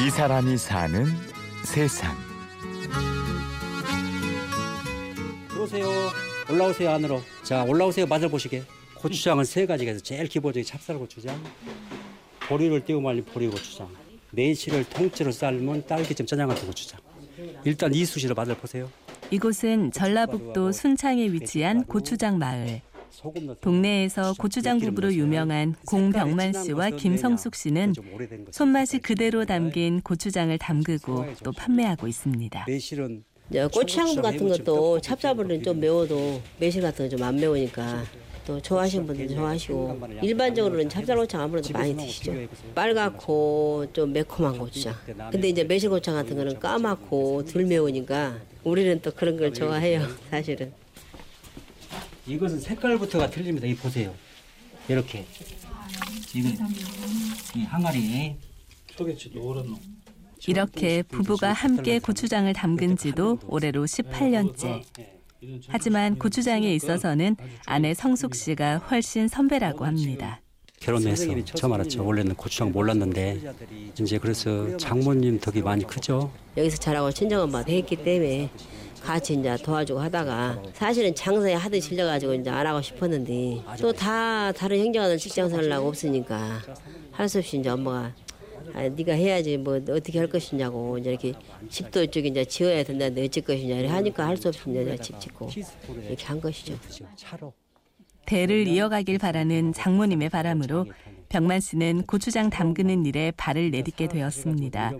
이 사람이 사는 세상. 들어오세요. 올라오세요 안으로. 자 올라오세요 맛을 보시게. 고추장은 세 가지가 있어. 제일 기본적인 찹쌀고추장, 보리를 띄워 말린 보리고추장, 매실을 통째로 삶은 딸기잼 짜장 같은 고추장. 일단 이 수시로 맛을 보세요. 이곳은 전라북도 순창에 위치한 고추장 마을. 동네에서 고추장 부부로 유명한 공병만 씨와 김성숙 씨는 손맛이 그대로 담긴 고추장을 담그고 또 판매하고 있습니다. 매실은 고추장부 같은 것도 찹쌀보리는 좀 매워도 매실 같은 거좀안 매우니까 또 좋아하시는 분들 좋아하시고 일반적으로는 찹쌀고추장 아무래도 많이 드시죠. 빨갛고 좀 매콤한 고추장. 근데 이제 매실 고추장 같은 거는 까맣고 덜 매우니까 우리는 또 그런 걸 좋아해요. 사실은. 이것은 색깔부터가 틀립니다. 이 보세요. 이렇게 이거 이 항아리 이렇게 부부가 함께 고추장을 담근 지도 올해로 18년째. 하지만 고추장에 있어서는 아내 성숙 씨가 훨씬 선배라고 합니다. 결혼해서 처음 알았죠. 원래는 고추장 몰랐는데 이제 그래서 장모님 덕이 많이 크죠. 여기서 자라고 친정엄마도 했기 때문에 같이 이제 도와주고 하다가 사실은 장사에 하도 질려가지고 이제 안 하고 싶었는데 또 다 다른 형제가들 직장 살라고 없으니까 할 수 없이 이제 엄마가 아, 네가 해야지 뭐 어떻게 할 것이냐고 이제 이렇게 집도 이쪽에 이제 지어야 된다는데 어쩔 것이냐 이렇게 하니까 할 수 없이 이제 집 짓고 이렇게 한 것이죠. 차로. 대를 이어가길 바라는 장모님의 바람으로 병만 씨는 고추장 담그는 일에 발을 내딛게 되었습니다.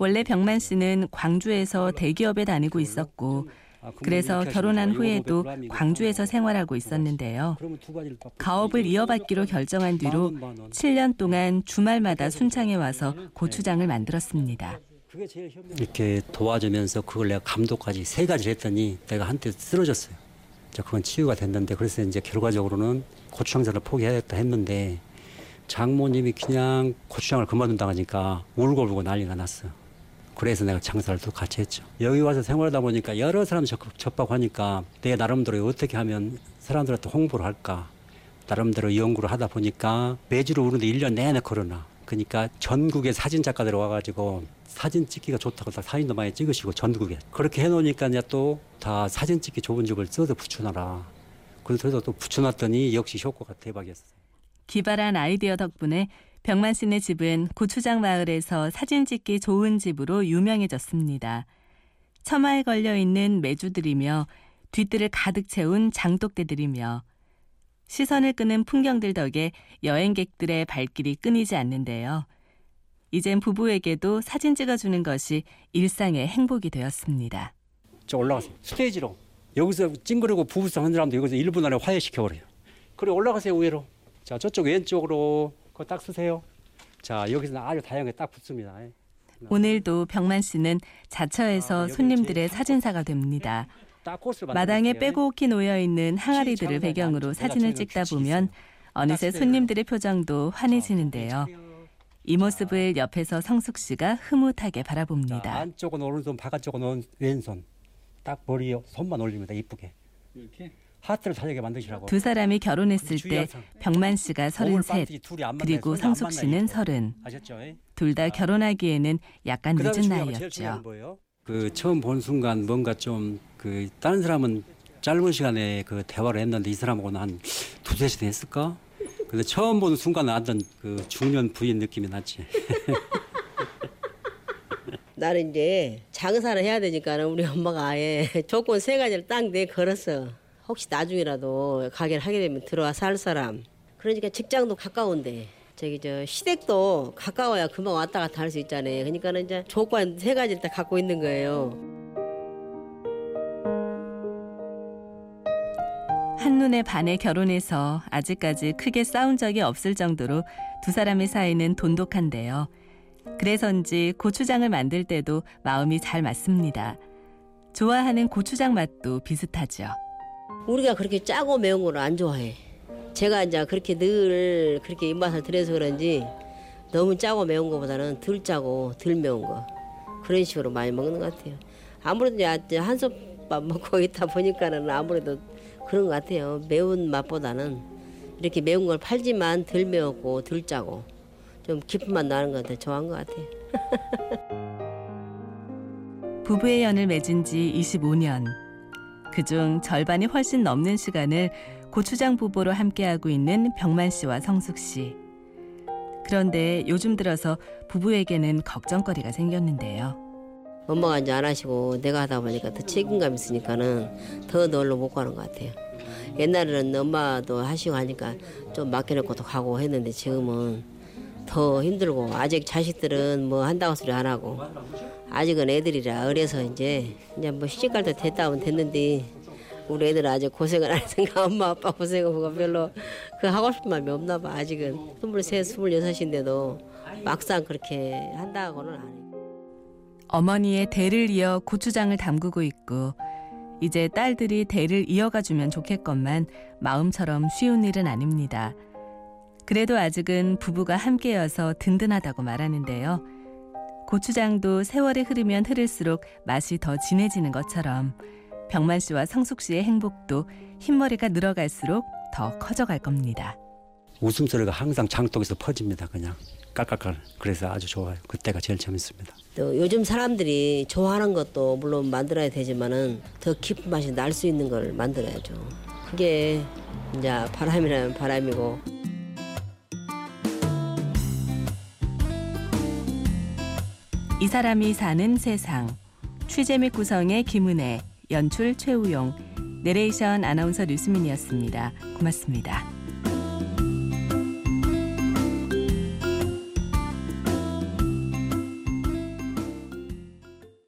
원래 병만 씨는 광주에서 대기업에 다니고 있었고 그래서 결혼한 후에도 광주에서 생활하고 있었는데요. 가업을 이어받기로 결정한 뒤로 7년 동안 주말마다 순창에 와서 고추장을 만들었습니다. 이렇게 도와주면서 그걸 내가 감독까지 세 가지를 했더니 내가 한때 쓰러졌어요. 이제 그건 치유가 됐는데 그래서 이제 결과적으로는 고추장사를 포기하겠다 했는데 장모님이 그냥 고추장을 그만둔다 하니까 울고 울고 난리가 났어. 그래서 내가 장사를 또 같이 했죠. 여기 와서 생활하다 보니까 여러 사람 접, 접박하니까 내 나름대로 어떻게 하면 사람들한테 홍보를 할까. 나름대로 연구를 하다 보니까 매주로 오는데 1년 내내 걸어놔. 그러니까 전국에 사진 작가들 와가지고 사진 찍기가 좋다고 다 사진도 많이 찍으시고 전국에 그렇게 해놓으니까 이제 또 다 사진 찍기 좋은 집을 써서 붙여놔라. 그래서 또 붙여놨더니 역시 효과가 대박이었어요. 기발한 아이디어 덕분에 병만 씨네 집은 고추장 마을에서 사진 찍기 좋은 집으로 유명해졌습니다. 처마에 걸려 있는 메주들이며 뒷뜰을 가득 채운 장독대들이며 시선을 끄는 풍경들 덕에 여행객들의 발길이 끊이지 않는데요. 이젠 부부에게도 사진 찍어주는 것이 일상의 행복이 되었습니다. 저 올라가세요. 스테이지로. 여기서 찡그리고 부부싸움 하는 사람도 여기서 1분 안에 화해시켜버려요. 그래 올라가세요 위로. 자 저쪽 왼쪽으로 그거 딱 쓰세요. 자 여기서는 아주 다양하게 딱 붙습니다. 오늘도 병만 씨는 자처에서 손님들의 사진사가 됩니다. 마당에. 빼곡히 놓여 있는 항아리들을 배경으로 사진을 찍다 보면 어느새 손님들의 표정도 환해지는데요. 이 모습을 옆에서 성숙 씨가 흐뭇하게 자, 바라봅니다. 안쪽은 오른손, 바깥쪽은 온- 왼손. 딱 머리에 손만 올립니다. 이쁘게. 이렇게 하트를 살리게 만드시라고. 두 사람이 결혼했을 때 병만 씨가 서른셋, 그리고 성숙 씨는 서른. 아셨죠? 둘다 결혼하기에는 약간 그다음에 늦은 나이였죠. 그 처음 본 순간 뭔가 좀 그 다른 사람은 짧은 시간에 그 대화를 했는데 이 사람하고는 한 두세 시간 했을까? 근데 처음 보는 순간 나던 그 중년 부인 느낌이 났지. 나는 이제 장사를 해야 되니까 우리 엄마가 아예 조건 세 가지를 딱 내 걸었어. 혹시 나중에라도 가게를 하게 되면 들어와 살 사람. 그러니까 직장도 가까운데 저기 저 시댁도 가까워야 금방 왔다 갔다 할 수 있잖아요. 그러니까는 이제 조건 세 가지를 다 갖고 있는 거예요. 한눈에 반해 결혼해서 아직까지 크게 싸운 적이 없을 정도로 두 사람의 사이는 돈독한데요. 그래서인지 고추장을 만들 때도 마음이 잘 맞습니다. 좋아하는 고추장 맛도 비슷하죠. 우리가 그렇게 짜고 매운 걸 안 좋아해. 제가 이제 그렇게 늘 그렇게 입맛을 들여서 그런지 너무 짜고 매운 거보다는 덜 짜고 덜 매운 거 그런 식으로 많이 먹는 것 같아요. 아무래도 이제 한솥밥 먹고 있다 보니까는 아무래도 그런 것 같아요. 매운 맛보다는 이렇게 매운 걸 팔지만 덜 매웠고 덜 짜고 좀 깊은 맛 나는 것 같아 좋아한 것 같아요. 부부의 연을 맺은 지 25년. 그중 절반이 훨씬 넘는 시간을 고추장 부부로 함께하고 있는 병만 씨와 성숙 씨. 그런데 요즘 들어서 부부에게는 걱정거리가 생겼는데요. 엄마가 이제 안 하시고 내가 하다 보니까 더 책임감 있으니까는 더 놀러 못 가는 것 같아요. 옛날에는 엄마도 하시고 하니까 좀 맡겨놓고도 가고 했는데 지금은 더 힘들고 아직 자식들은 뭐 한다고 소리 안 하고 아직은 애들이라 어려서 이제 이제 뭐 시집갈 때 됐다 하면 됐는데 우리 애들은 아직 고생을 안 했으니까 엄마 아빠 고생하고 별로 그 하고 싶은 마음이 없나 봐 아직은 스물세 스물여섯인데도 막상 그렇게 한다고는 안 해요. 어머니의 대를 이어 고추장을 담그고 있고 이제 딸들이 대를 이어가 주면 좋겠건만 마음처럼 쉬운 일은 아닙니다. 그래도 아직은 부부가 함께여서 든든하다고 말하는데요. 고추장도 세월이 흐르면 흐를수록 맛이 더 진해지는 것처럼 병만 씨와 성숙 씨의 행복도 흰머리가 늘어갈수록 더 커져갈 겁니다. 웃음소리가 항상 장독에서 퍼집니다. 그냥 깔깔깔. 그래서 아주 좋아요. 그때가 제일 재밌습니다. 또 요즘 사람들이 좋아하는 것도 물론 만들어야 되지만은 더 깊은 맛이 날 수 있는 걸 만들어야죠. 그게 이제 바람이라면 바람이고 이 사람이 사는 세상 취재 및 구성의 김은혜 연출 최우용 내레이션 아나운서 류수민이었습니다. 고맙습니다.